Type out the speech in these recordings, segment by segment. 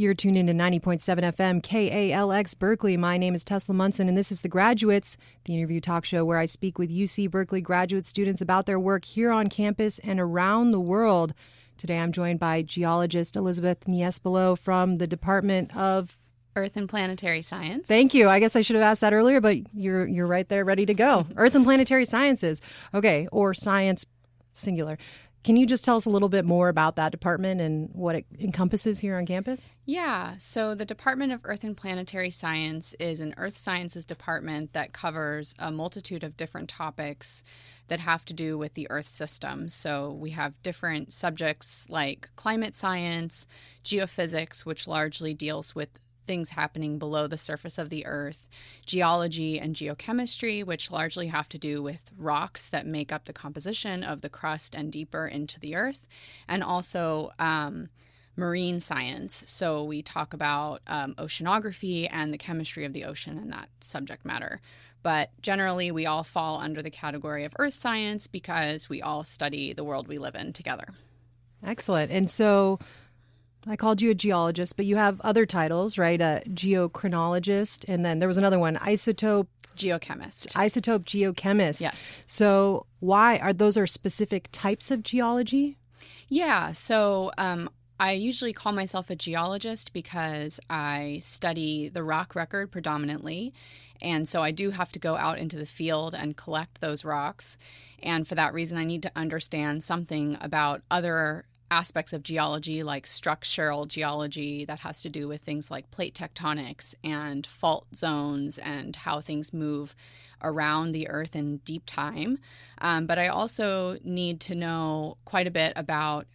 You're tuned into 90.7 FM KALX Berkeley. My name is Tesla Munson, and this is The Graduates, the interview talk show where I speak with UC Berkeley graduate students about their work here on campus and around the world. Today I'm joined by geologist Elizabeth Niespolo from the Department of Earth and Planetary Science. Thank you. I guess I should have asked that earlier, but you're you're right there, ready to go. Earth and Planetary Sciences. Okay, or science singular. Can you just tell us a little bit more about that department and what it encompasses here on campus? Yeah, so the Department of Earth and Planetary Science is an earth sciences department that covers a multitude of different topics that have to do with the Earth system. So we have different subjects like climate science, geophysics, which largely deals with things happening below the surface of the earth, geology and geochemistry, which largely have to do with rocks that make up the composition of the crust and deeper into the earth, and also um, marine science. So we talk about um, oceanography and the chemistry of the ocean and that subject matter. But generally, we all fall under the category of earth science because we all study the world we live in together. Excellent. And so, I called you a geologist, but you have other titles, right? A geochronologist, and then there was another one, isotope geochemist. Isotope geochemist. Yes. So why are those are specific types of geology? Yeah. So um, I usually call myself a geologist because I study the rock record predominantly. And so I do have to go out into the field and collect those rocks. And for that reason, I need to understand something about other aspects of geology like structural geology that has to do with things like plate tectonics and fault zones and how things move around the earth in deep time. Um, but I also need to know quite a bit about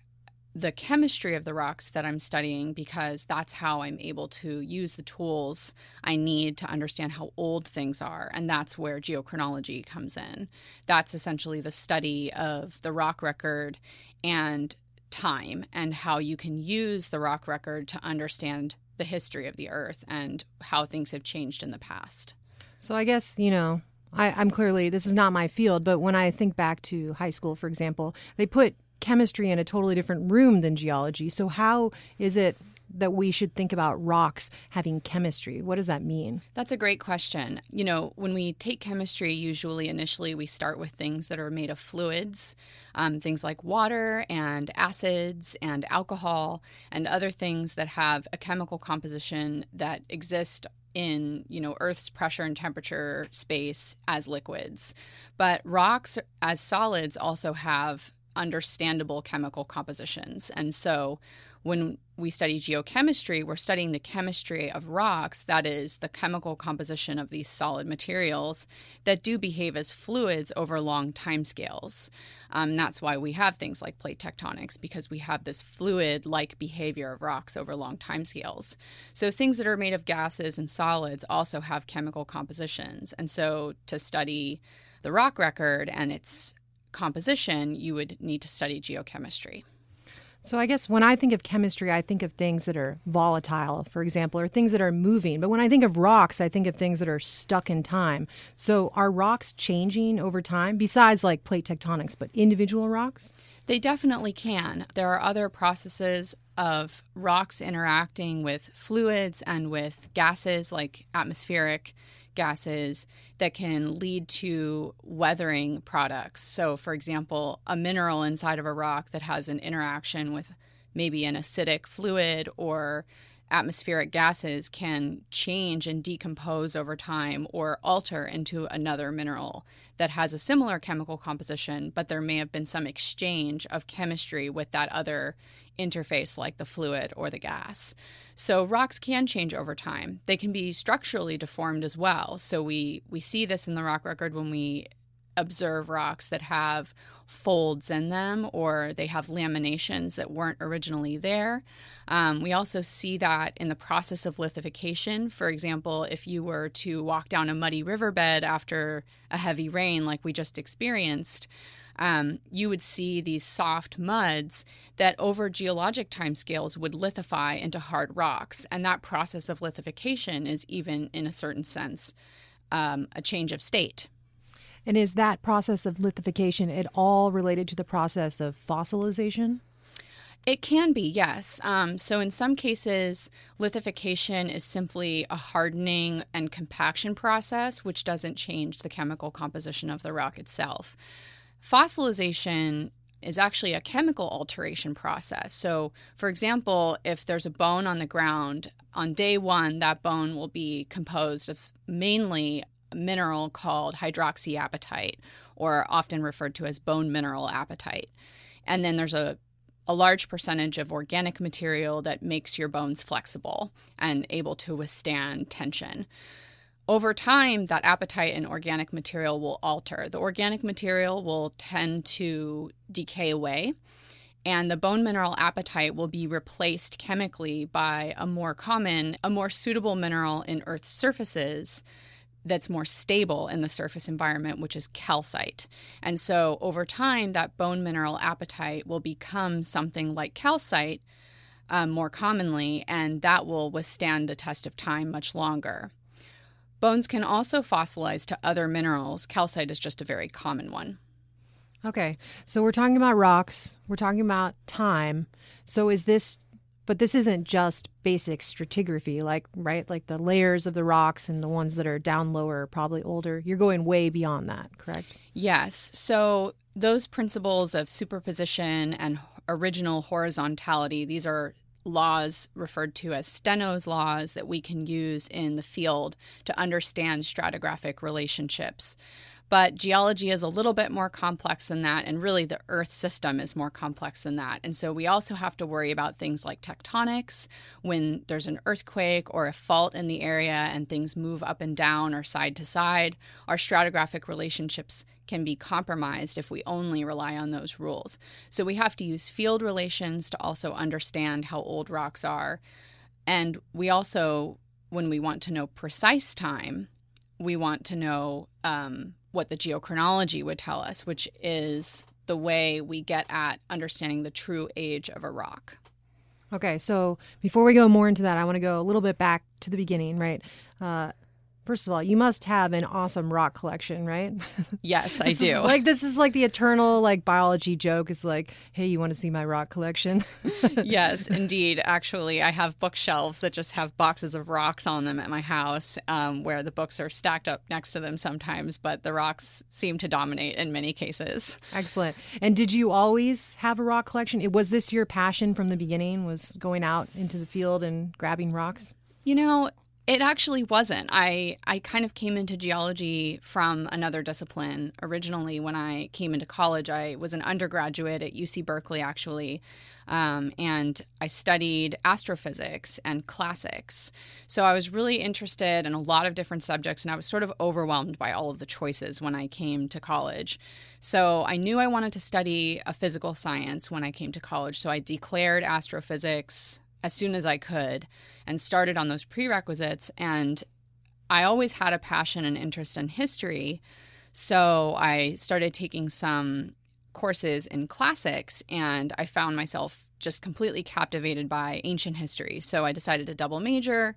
the chemistry of the rocks that I'm studying because that's how I'm able to use the tools I need to understand how old things are. And that's where geochronology comes in. That's essentially the study of the rock record and time and how you can use the rock record to understand the history of the earth and how things have changed in the past. So I guess, you know, I, I'm clearly, this is not my field, but when I think back to high school, for example, they put chemistry in a totally different room than geology. So how is it that we should think about rocks having chemistry? What does that mean? That's a great question. You know, when we take chemistry, usually initially we start with things that are made of fluids, um, things like water and acids and alcohol and other things that have a chemical composition that exist in you know earth's pressure and temperature space as liquids but rocks as solids also have understandable chemical compositions and so when we study geochemistry, we're studying the chemistry of rocks, that is, the chemical composition of these solid materials that do behave as fluids over long timescales. Um, that's why we have things like plate tectonics, because we have this fluid like behavior of rocks over long timescales. So things that are made of gases and solids also have chemical compositions. And so to study the rock record and its composition, you would need to study geochemistry. So I guess when I think of chemistry, I think of things that are volatile, for example, or things that are moving. But when I think of rocks, I think of things that are stuck in time. So are rocks changing over time besides like plate tectonics, but individual rocks? They definitely can. There are other processes of rocks interacting with fluids and with gases like atmospheric gases that can lead to weathering products. So, for example, a mineral inside of a rock that has an interaction with maybe an acidic fluid or atmospheric gases can change and decompose over time or alter into another mineral that has a similar chemical composition, but there may have been some exchange of chemistry with that other interface, like the fluid or the gas. So rocks can change over time. They can be structurally deformed as well. So we we see this in the rock record when we observe rocks that have folds in them or they have laminations that weren't originally there. Um, we also see that in the process of lithification. For example, if you were to walk down a muddy riverbed after a heavy rain, like we just experienced, um, you would see these soft muds that over geologic timescales would lithify into hard rocks. And that process of lithification is even, in a certain sense, um, a change of state. And is that process of lithification at all related to the process of fossilization? It can be, yes. Um, so, in some cases, lithification is simply a hardening and compaction process, which doesn't change the chemical composition of the rock itself. Fossilization is actually a chemical alteration process. So, for example, if there's a bone on the ground, on day one, that bone will be composed of mainly a mineral called hydroxyapatite, or often referred to as bone mineral apatite. And then there's a a large percentage of organic material that makes your bones flexible and able to withstand tension. Over time, that apatite and organic material will alter. The organic material will tend to decay away, and the bone mineral apatite will be replaced chemically by a more common, a more suitable mineral in Earth's surfaces that's more stable in the surface environment, which is calcite. And so over time, that bone mineral apatite will become something like calcite um, more commonly, and that will withstand the test of time much longer. Bones can also fossilize to other minerals. Calcite is just a very common one. Okay, so we're talking about rocks, we're talking about time. So is this but this isn't just basic stratigraphy, like right, like the layers of the rocks and the ones that are down lower are probably older. You're going way beyond that, correct? Yes. So those principles of superposition and original horizontality, these are laws referred to as Steno's laws that we can use in the field to understand stratigraphic relationships. But geology is a little bit more complex than that, and really the Earth system is more complex than that. And so we also have to worry about things like tectonics when there's an earthquake or a fault in the area and things move up and down or side to side. Our stratigraphic relationships can be compromised if we only rely on those rules. So we have to use field relations to also understand how old rocks are. And we also, when we want to know precise time, we want to know um, what the geochronology would tell us, which is the way we get at understanding the true age of a rock. Okay, so before we go more into that, I want to go a little bit back to the beginning, right? Uh, First of all, you must have an awesome rock collection, right? Yes, I do. like this is like the eternal like biology joke is like, "Hey, you want to see my rock collection?" yes, indeed. Actually, I have bookshelves that just have boxes of rocks on them at my house, um, where the books are stacked up next to them sometimes, but the rocks seem to dominate in many cases. Excellent. And did you always have a rock collection? Was this your passion from the beginning? Was going out into the field and grabbing rocks? You know, it actually wasn't. I, I kind of came into geology from another discipline. Originally, when I came into college, I was an undergraduate at UC Berkeley, actually, um, and I studied astrophysics and classics. So I was really interested in a lot of different subjects, and I was sort of overwhelmed by all of the choices when I came to college. So I knew I wanted to study a physical science when I came to college. So I declared astrophysics as soon as I could and started on those prerequisites. And I always had a passion and interest in history. So I started taking some courses in classics and I found myself just completely captivated by ancient history. So I decided to double major.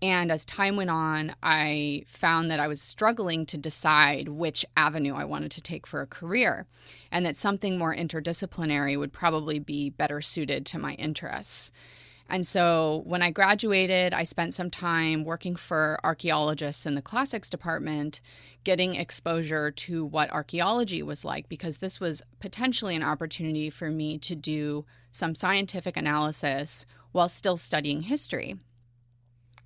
And as time went on, I found that I was struggling to decide which avenue I wanted to take for a career, and that something more interdisciplinary would probably be better suited to my interests. And so when I graduated, I spent some time working for archaeologists in the classics department, getting exposure to what archaeology was like, because this was potentially an opportunity for me to do some scientific analysis while still studying history.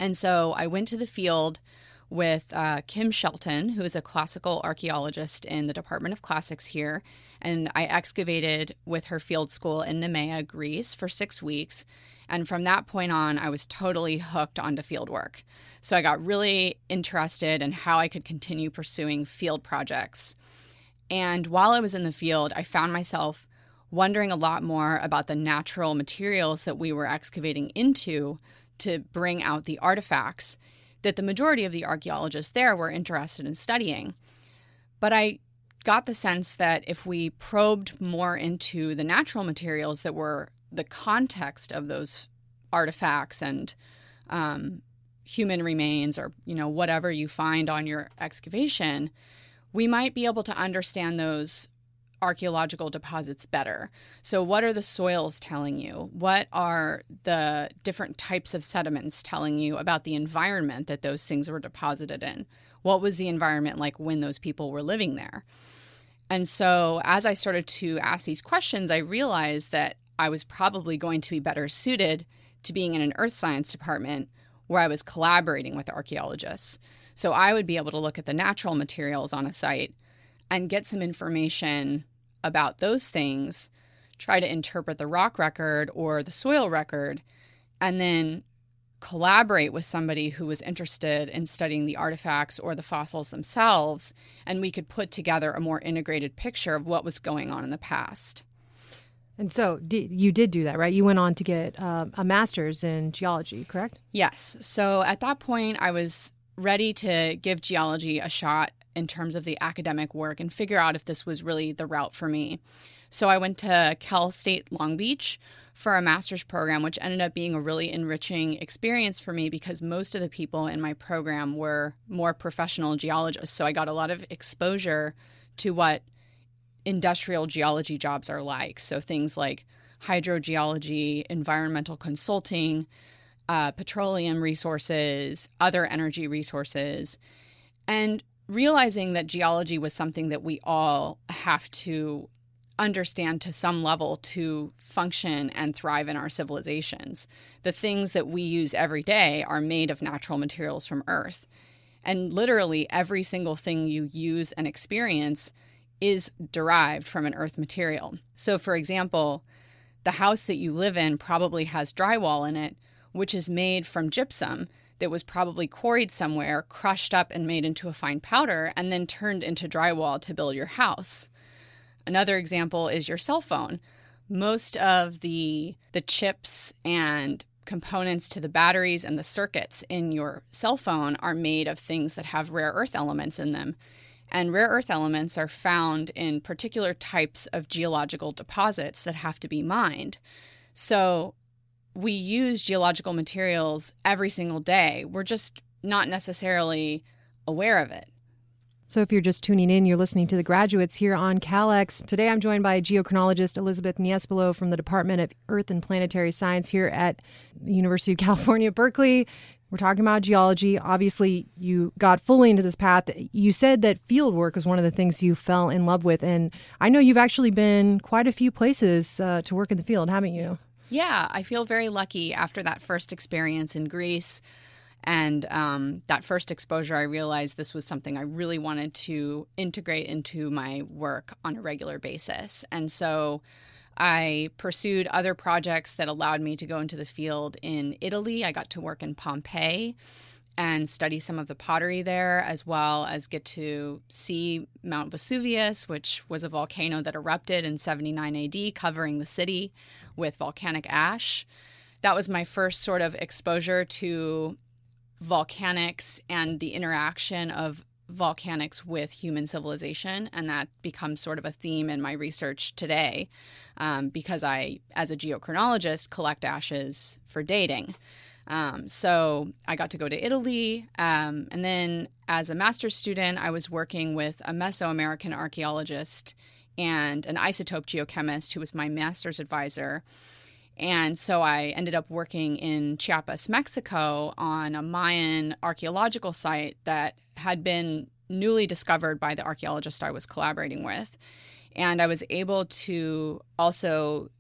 And so I went to the field with uh, Kim Shelton, who is a classical archaeologist in the Department of Classics here. And I excavated with her field school in Nemea, Greece, for six weeks. And from that point on, I was totally hooked onto field work. So I got really interested in how I could continue pursuing field projects. And while I was in the field, I found myself wondering a lot more about the natural materials that we were excavating into to bring out the artifacts that the majority of the archaeologists there were interested in studying. But I got the sense that if we probed more into the natural materials that were the context of those artifacts and um, human remains or you know whatever you find on your excavation we might be able to understand those archaeological deposits better. So, what are the soils telling you? What are the different types of sediments telling you about the environment that those things were deposited in? What was the environment like when those people were living there? And so, as I started to ask these questions, I realized that I was probably going to be better suited to being in an earth science department where I was collaborating with archaeologists. So, I would be able to look at the natural materials on a site and get some information about those things, try to interpret the rock record or the soil record, and then collaborate with somebody who was interested in studying the artifacts or the fossils themselves, and we could put together a more integrated picture of what was going on in the past. And so you did do that, right? You went on to get uh, a master's in geology, correct? Yes. So at that point, I was ready to give geology a shot in terms of the academic work and figure out if this was really the route for me. So I went to Cal State Long Beach for a master's program, which ended up being a really enriching experience for me because most of the people in my program were more professional geologists. So I got a lot of exposure to what industrial geology jobs are like. So things like hydrogeology, environmental consulting, uh, petroleum resources, other energy resources. And realizing that geology was something that we all have to understand to some level to function and thrive in our civilizations. The things that we use every day are made of natural materials from Earth. And literally every single thing you use and experience is derived from an Earth material. So, for example, the house that you live in probably has drywall in it, which is made from gypsum that was probably quarried somewhere, crushed up and made into a fine powder, and then turned into drywall to build your house. Another example is your cell phone. Most of the the chips and components to the batteries and the circuits in your cell phone are made of things that have rare earth elements in them. And rare earth elements are found in particular types of geological deposits that have to be mined. So we use geological materials every single day. We're just not necessarily aware of it. So, if you're just tuning in, you're listening to the graduates here on KALX. Today, I'm joined by geochronologist Elizabeth Niespolo from the Department of Earth and Planetary Science here at the University of California, Berkeley. We're talking about geology. Obviously, you got fully into this path. You said that field work was one of the things you fell in love with. And I know you've actually been quite a few places uh, to work in the field, haven't you? Yeah, I feel very lucky after that first experience in Greece and um, that first exposure, I realized this was something I really wanted to integrate into my work on a regular basis. And so I pursued other projects that allowed me to go into the field in Italy. I got to work in Pompeii and study some of the pottery there, as well as get to see Mount Vesuvius, which was a volcano that erupted in 79 AD, covering the city with volcanic ash. That was my first sort of exposure to volcanics and the interaction of volcanics with human civilization. And that becomes sort of a theme in my research today um, because I, as a geochronologist, collect ashes for dating. Um, so I got to go to Italy. Um, and then as a master's student, I was working with a Mesoamerican archaeologist and an isotope geochemist who was my master's advisor. And so I ended up working in Chiapas, Mexico on a Mayan archaeological site that had been newly discovered by the archaeologist I was collaborating with. And I was able to also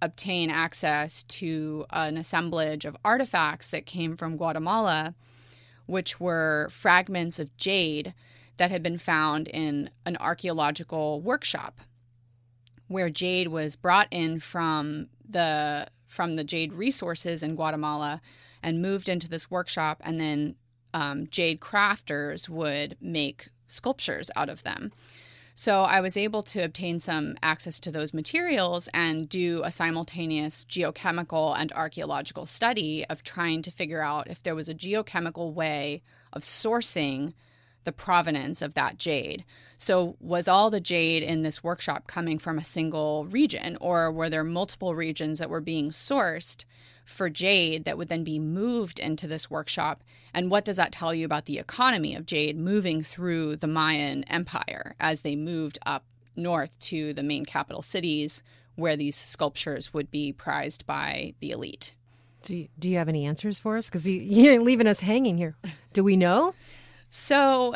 obtain access to an assemblage of artifacts that came from Guatemala, which were fragments of jade that had been found in an archaeological workshop where jade was brought in from the from the jade resources in Guatemala and moved into this workshop and then um, jade crafters would make sculptures out of them. So I was able to obtain some access to those materials and do a simultaneous geochemical and archaeological study of trying to figure out if there was a geochemical way of sourcing the provenance of that jade. So, was all the jade in this workshop coming from a single region, or were there multiple regions that were being sourced for jade that would then be moved into this workshop? And what does that tell you about the economy of jade moving through the Mayan Empire as they moved up north to the main capital cities where these sculptures would be prized by the elite. Do you, do you have any answers for us? Because you, you're leaving us hanging here. Do we know? So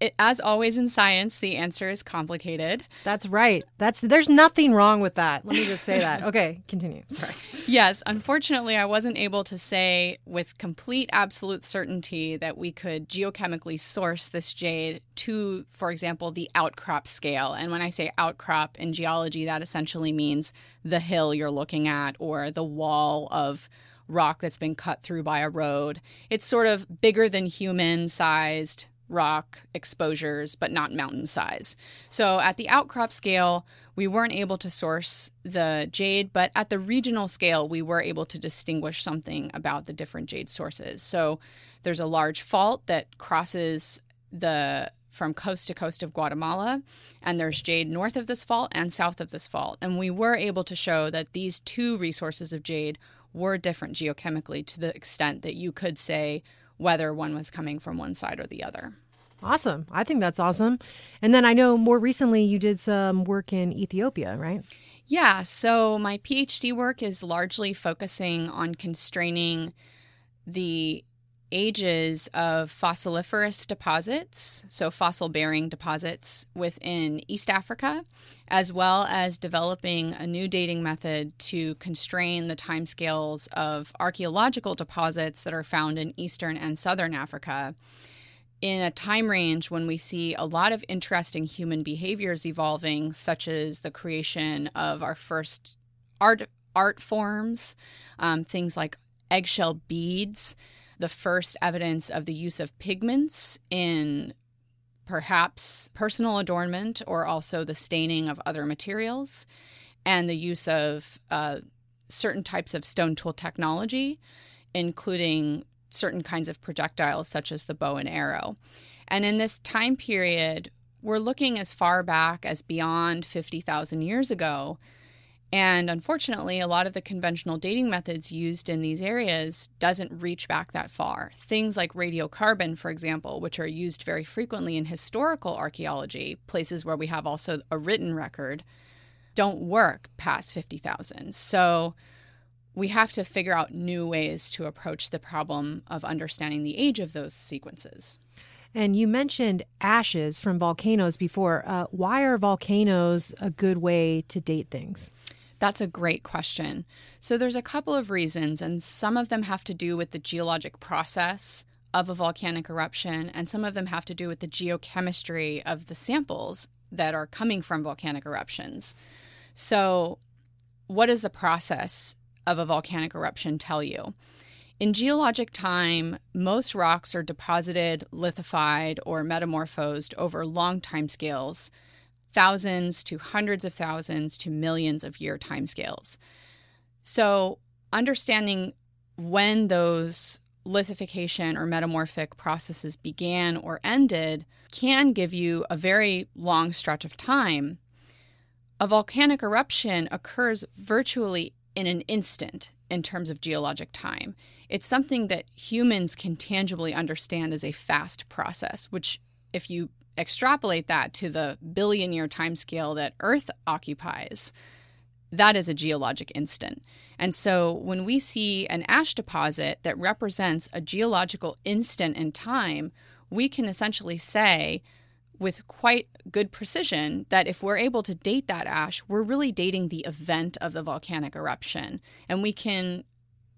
it, as always in science, the answer is complicated. That's right. That's there's nothing wrong with that. Let me just say that. Okay, continue. Sorry. Yes, unfortunately, I wasn't able to say with complete absolute certainty that we could geochemically source this jade to, for example, the outcrop scale. And when I say outcrop in geology, that essentially means the hill you're looking at or the wall of rock that's been cut through by a road. It's sort of bigger than human sized rock exposures, but not mountain size. So at the outcrop scale, we weren't able to source the jade, but at the regional scale, we were able to distinguish something about the different jade sources. So there's a large fault that crosses the from coast to coast of Guatemala, and there's jade north of this fault and south of this fault. And we were able to show that these two resources of jade were different geochemically to the extent that you could say whether one was coming from one side or the other. Awesome. I think that's awesome. And then I know more recently you did some work in Ethiopia, right? Yeah. So my PhD work is largely focusing on constraining the ages of fossiliferous deposits, so fossil bearing deposits within East Africa, as well as developing a new dating method to constrain the timescales of archaeological deposits that are found in Eastern and Southern Africa. In a time range when we see a lot of interesting human behaviors evolving, such as the creation of our first art art forms, um, things like eggshell beads, the first evidence of the use of pigments in perhaps personal adornment or also the staining of other materials, and the use of uh, certain types of stone tool technology, including certain kinds of projectiles such as the bow and arrow. And in this time period, we're looking as far back as beyond 50,000 years ago and unfortunately, a lot of the conventional dating methods used in these areas doesn't reach back that far. Things like radiocarbon, for example, which are used very frequently in historical archaeology, places where we have also a written record, don't work past 50,000. So we have to figure out new ways to approach the problem of understanding the age of those sequences. And you mentioned ashes from volcanoes before. Uh, why are volcanoes a good way to date things? That's a great question. So there's a couple of reasons, and some of them have to do with the geologic process of a volcanic eruption, and some of them have to do with the geochemistry of the samples that are coming from volcanic eruptions. So, what does the process of a volcanic eruption tell you? In geologic time, most rocks are deposited, lithified, or metamorphosed over long time scales thousands to hundreds of thousands to millions of year timescales. So, understanding when those lithification or metamorphic processes began or ended can give you a very long stretch of time. A volcanic eruption occurs virtually in an instant in terms of geologic time. It's something that humans can tangibly understand as a fast process, which, if you extrapolate that to the billion year timescale that Earth occupies, that is a geologic instant. And so when we see an ash deposit that represents a geological instant in time, we can essentially say with quite good precision that if we're able to date that ash, we're really dating the event of the volcanic eruption. And we can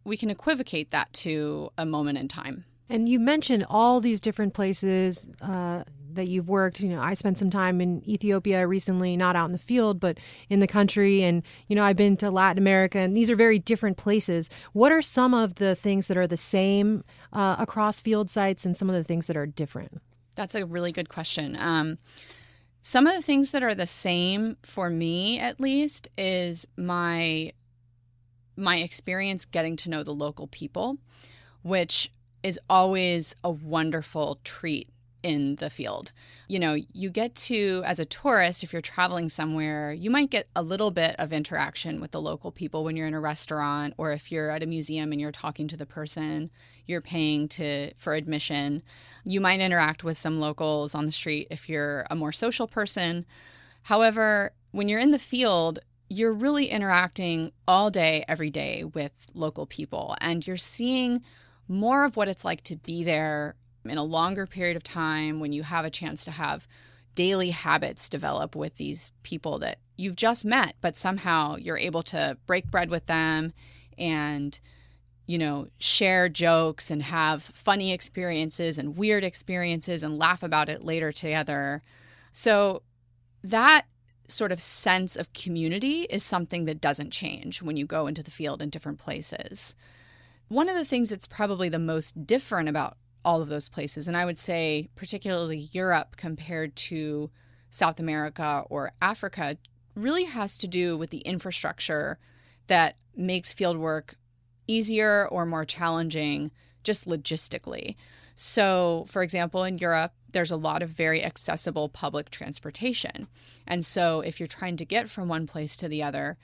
we can equivocate that to a moment in time. And you mentioned all these different places uh, that you've worked. You know, I spent some time in Ethiopia recently, not out in the field, but in the country. And, you know, I've been to Latin America, and these are very different places. What are some of the things that are the same uh, across field sites and some of the things that are different? That's a really good question. Um, some of the things that are the same for me, at least, is my my experience getting to know the local people, which is always a wonderful treat in the field. You know, you get to, as a tourist, if you're traveling somewhere, you might get a little bit of interaction with the local people when you're in a restaurant or if you're at a museum and you're talking to the person you're paying to for admission. You might interact with some locals on the street if you're a more social person. However, when you're in the field, you're really interacting all day, every day with local people, and you're seeing more of what it's like to be there in a longer period of time when you have a chance to have daily habits develop with these people that you've just met, but somehow you're able to break bread with them and you know, share jokes and have funny experiences and weird experiences and laugh about it later together. So that sort of sense of community is something that doesn't change when you go into the field in different places. One of the things that's probably the most different about all of those places, and I would say particularly Europe compared to South America or Africa, really has to do with the infrastructure that makes fieldwork easier or more challenging just logistically. So, for example, in Europe, there's a lot of very accessible public transportation. And so, if you're trying to get from one place to the other,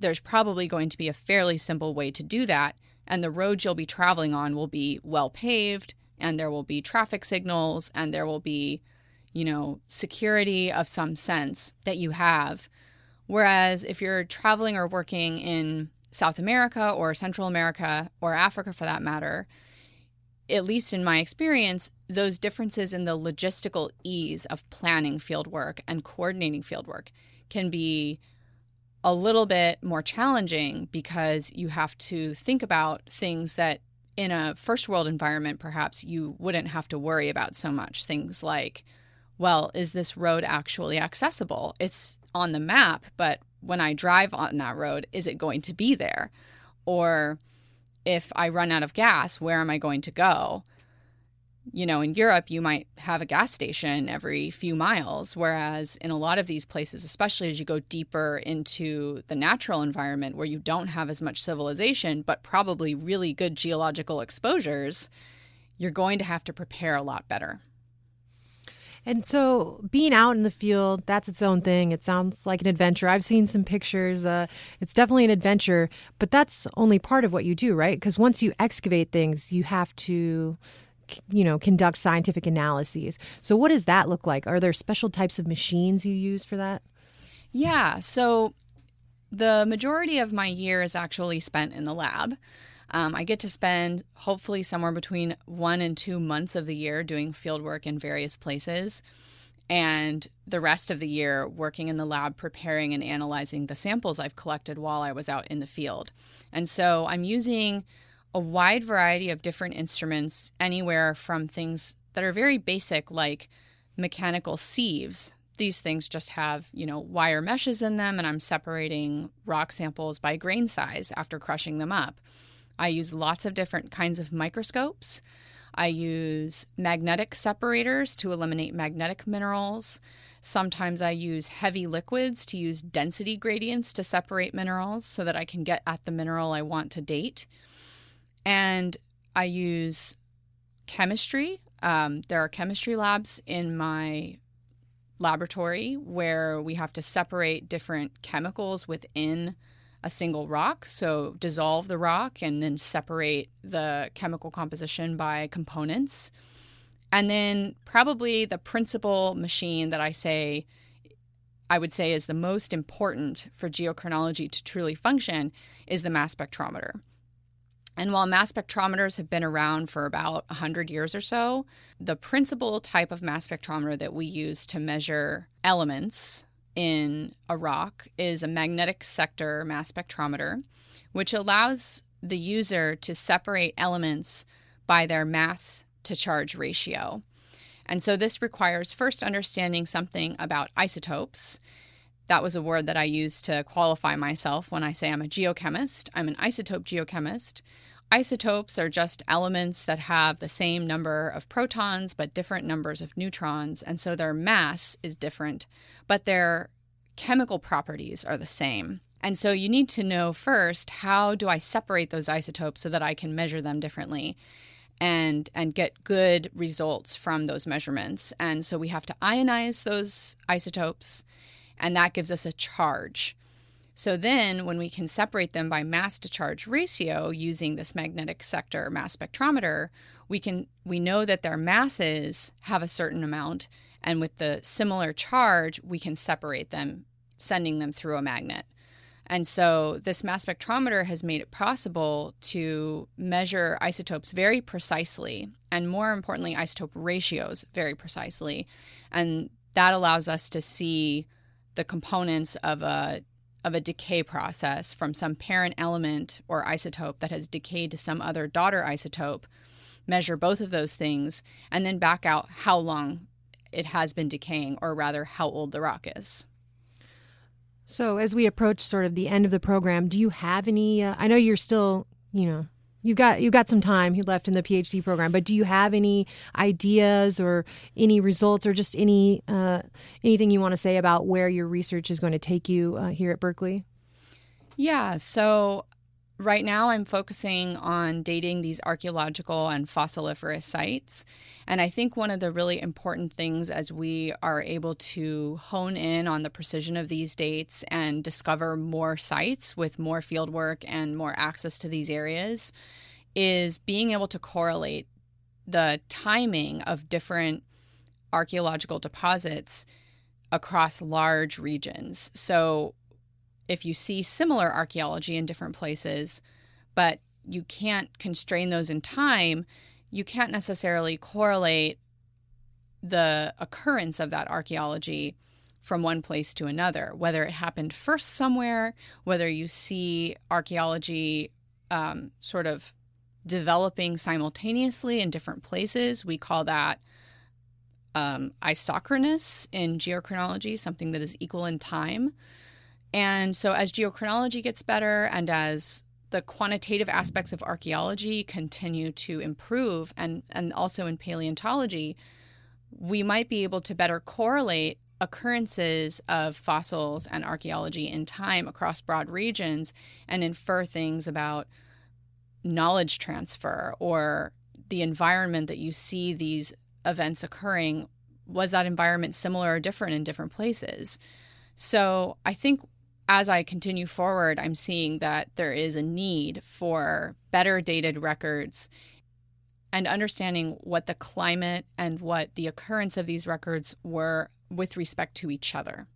there's probably going to be a fairly simple way to do that. And the roads you'll be traveling on will be well paved, and there will be traffic signals, and there will be, you know, security of some sense that you have. Whereas if you're traveling or working in South America or Central America or Africa for that matter, at least in my experience, those differences in the logistical ease of planning field work and coordinating field work can be a little bit more challenging because you have to think about things that in a first world environment perhaps you wouldn't have to worry about so much things like well is this road actually accessible it's on the map but when I drive on that road, is it going to be there? Or if I run out of gas, where am I going to go? You know, in Europe, you might have a gas station every few miles, whereas in a lot of these places, especially as you go deeper into the natural environment where you don't have as much civilization, but probably really good geological exposures, you're going to have to prepare a lot better. And so being out in the field, that's its own thing. It sounds like an adventure. I've seen some pictures. Uh, it's definitely an adventure, but that's only part of what you do, right? Because once you excavate things, you have to you know conduct scientific analyses. So what does that look like? Are there special types of machines you use for that? Yeah so the majority of my year is actually spent in the lab. Um, I get to spend hopefully somewhere between one and two months of the year doing field work in various places, and the rest of the year working in the lab preparing and analyzing the samples I've collected while I was out in the field. And so I'm using a wide variety of different instruments, anywhere from things that are very basic, like mechanical sieves. These things just have, you know, wire meshes in them, and I'm separating rock samples by grain size after crushing them up I use lots of different kinds of microscopes. I use magnetic separators to eliminate magnetic minerals. Sometimes I use heavy liquids to use density gradients to separate minerals so that I can get at the mineral I want to date. And I use chemistry. Um, there are chemistry labs in my laboratory where we have to separate different chemicals within a single rock. So dissolve the rock and then separate the chemical composition by components. And then probably the principal machine that I say I would say is the most important for geochronology to truly function is the mass spectrometer. And while mass spectrometers have been around for about 100 years or so, the principal type of mass spectrometer that we use to measure elements in a rock is a magnetic sector mass spectrometer, which allows the user to separate elements by their mass to charge ratio. And so this requires first understanding something about isotopes. That was a word that I used to qualify myself when I say I'm a geochemist. I'm an isotope geochemist. Isotopes are just elements that have the same number of protons but different numbers of neutrons, and so their mass is different, but their chemical properties are the same. And so you need to know first how do I separate those isotopes so that I can measure them differently and and get good results from those measurements. And so we have to ionize those isotopes and that gives us a charge. So then, when we can separate them by mass to charge ratio using this magnetic sector mass spectrometer, we can we know that their masses have a certain amount And with the similar charge, we can separate them, sending them through a magnet. And so this mass spectrometer has made it possible to measure isotopes very precisely, and more importantly, isotope ratios very precisely. And that allows us to see the components of a of a decay process from some parent element or isotope that has decayed to some other daughter isotope, measure both of those things, and then back out how long it has been decaying, or rather, how old the rock is. So, as we approach sort of the end of the program, do you have any? Uh, I know you're still, you know, you got you got some time left in the PhD program, but do you have any ideas or any results or just any uh, anything you want to say about where your research is going to take you uh, here at Berkeley? Yeah. So Right now, I'm focusing on dating these archaeological and fossiliferous sites. And I think one of the really important things as we are able to hone in on the precision of these dates and discover more sites with more fieldwork and more access to these areas is being able to correlate the timing of different archaeological deposits across large regions. So, if you see similar archaeology in different places, but you can't constrain those in time, you can't necessarily correlate the occurrence of that archaeology from one place to another, whether it happened first somewhere, whether you see archaeology um, sort of developing simultaneously in different places. We call that um, isochronous in geochronology, something that is equal in time. And so, as geochronology gets better and as the quantitative aspects of archaeology continue to improve, and, and also in paleontology, we might be able to better correlate occurrences of fossils and archaeology in time across broad regions and infer things about knowledge transfer or the environment that you see these events occurring. Was that environment similar or different in different places? So I think as I continue forward, I'm seeing that there is a need for better dated records and understanding what the climate and what the occurrence of these records were with respect to each other.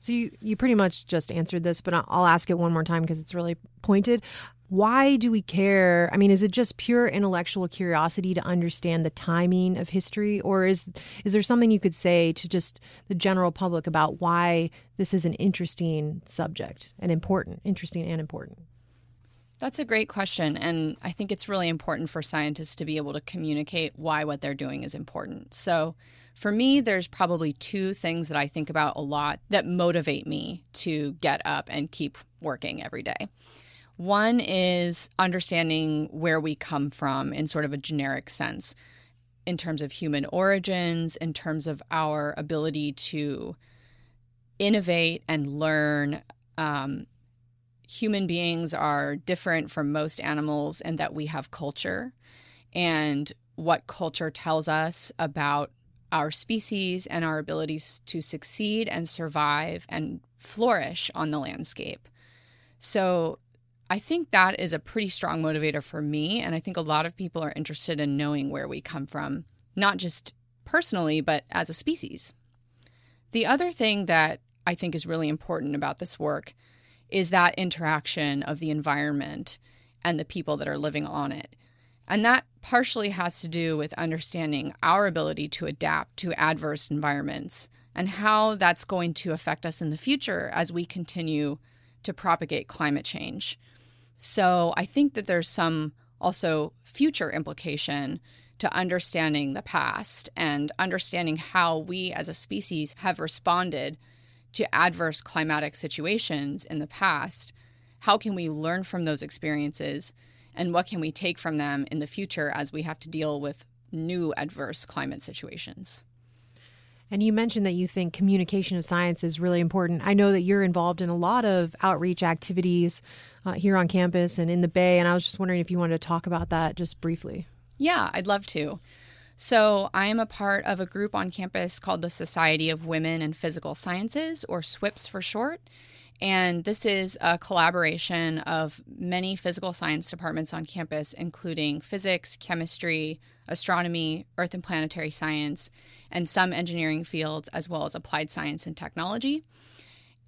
So you, you pretty much just answered this, but I'll ask it one more time because it's really pointed why do we care? I mean, is it just pure intellectual curiosity to understand the timing of history, or is is there something you could say to just the general public about why this is an interesting subject and important, interesting and important? That's a great question. And I think it's really important for scientists to be able to communicate why what they're doing is important. So, for me, there's probably two things that I think about a lot that motivate me to get up and keep working every day. One is understanding where we come from in sort of a generic sense, in terms of human origins, in terms of our ability to innovate and learn. Um, human beings are different from most animals and that we have culture and what culture tells us about our species and our abilities to succeed and survive and flourish on the landscape. So, I think that is a pretty strong motivator for me. And I think a lot of people are interested in knowing where we come from, not just personally, but as a species. The other thing that I think is really important about this work is that interaction of the environment and the people that are living on it. And that partially has to do with understanding our ability to adapt to adverse environments and how that's going to affect us in the future as we continue to propagate climate change. So I think that there's some also future implication to understanding the past and understanding how we as a species have responded to adverse climatic situations in the past. How can we learn from those experiences and what can we take from them in the future as we have to deal with new adverse climate situations? And you mentioned that you think communication of science is really important. I know that you're involved in a lot of outreach activities uh, here on campus and in the Bay, and I was just wondering if you wanted to talk about that just briefly. Yeah, I'd love to. So, I am a part of a group on campus called the Society of Women in Physical Sciences, or SWIPS for short. And this is a collaboration of many physical science departments on campus, including physics, chemistry, astronomy, earth and planetary science, and some engineering fields, as well as applied science and technology.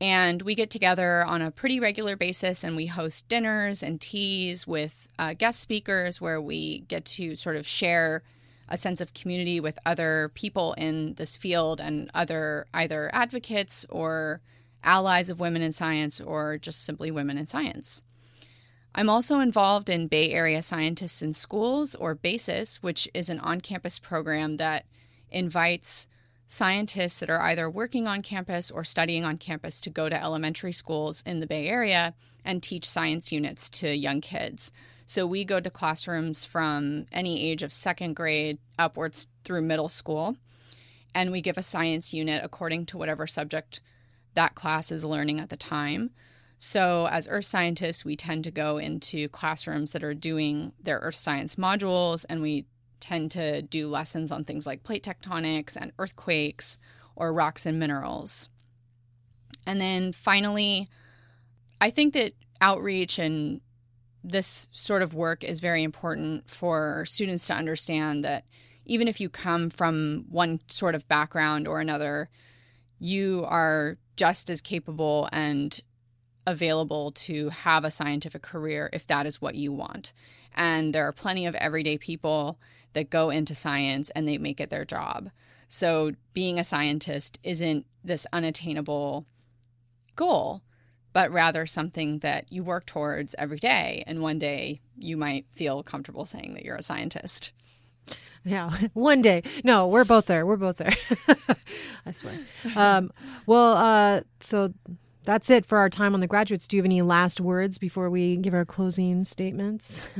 And we get together on a pretty regular basis and we host dinners and teas with uh, guest speakers where we get to sort of share a sense of community with other people in this field and other either advocates or allies of women in science or just simply women in science. I'm also involved in Bay Area Scientists in Schools, or BASIS, which is an on campus program that invites scientists that are either working on campus or studying on campus to go to elementary schools in the Bay Area and teach science units to young kids. So we go to classrooms from any age of second grade upwards through middle school, and we give a science unit according to whatever subject that class is learning at the time. So, as earth scientists, we tend to go into classrooms that are doing their earth science modules, and we tend to do lessons on things like plate tectonics and earthquakes or rocks and minerals. And then finally, I think that outreach and this sort of work is very important for students to understand that even if you come from one sort of background or another, you are just as capable and available to have a scientific career if that is what you want. And there are plenty of everyday people that go into science and they make it their job. So being a scientist isn't this unattainable goal, but rather something that you work towards every day. And one day you might feel comfortable saying that you're a scientist. Yeah, one day. No, we're both there. We're both there. I swear. Um, well, uh, so that's it for our time on the graduates. Do you have any last words before we give our closing statements?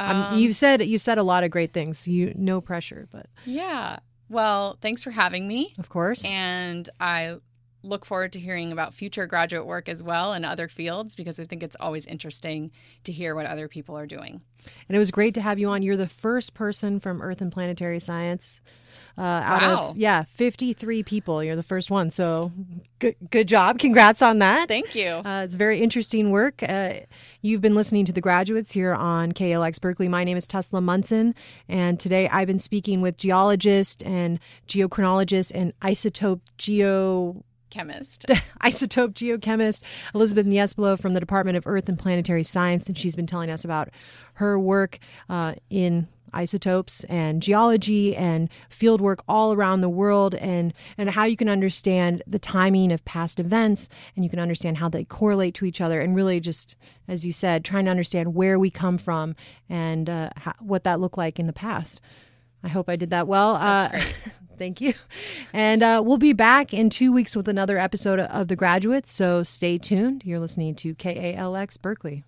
Um, you've said you said a lot of great things. You no pressure, but yeah. Well, thanks for having me. Of course. And I look forward to hearing about future graduate work as well in other fields because I think it's always interesting to hear what other people are doing. And it was great to have you on. You're the first person from Earth and Planetary Science uh, out wow. of yeah 53 people. You're the first one, so good good job. Congrats on that. Thank you. Uh, it's very interesting work. Uh, you've been listening to the graduates here on KALX Berkeley. My name is Tesla Munson, and today I've been speaking with geologist and geochronologist and isotope geo chemist, isotope geochemist Elizabeth Niespolo from the Department of Earth and Planetary Science, and she's been telling us about her work uh, in isotopes and geology and field work all around the world and and how you can understand the timing of past events and you can understand how they correlate to each other and really just as you said trying to understand where we come from and uh, how, what that looked like in the past i hope i did that well That's uh. Thank you. And uh, we'll be back in two weeks with another episode of The Graduates. So stay tuned. You're listening to KALX Berkeley.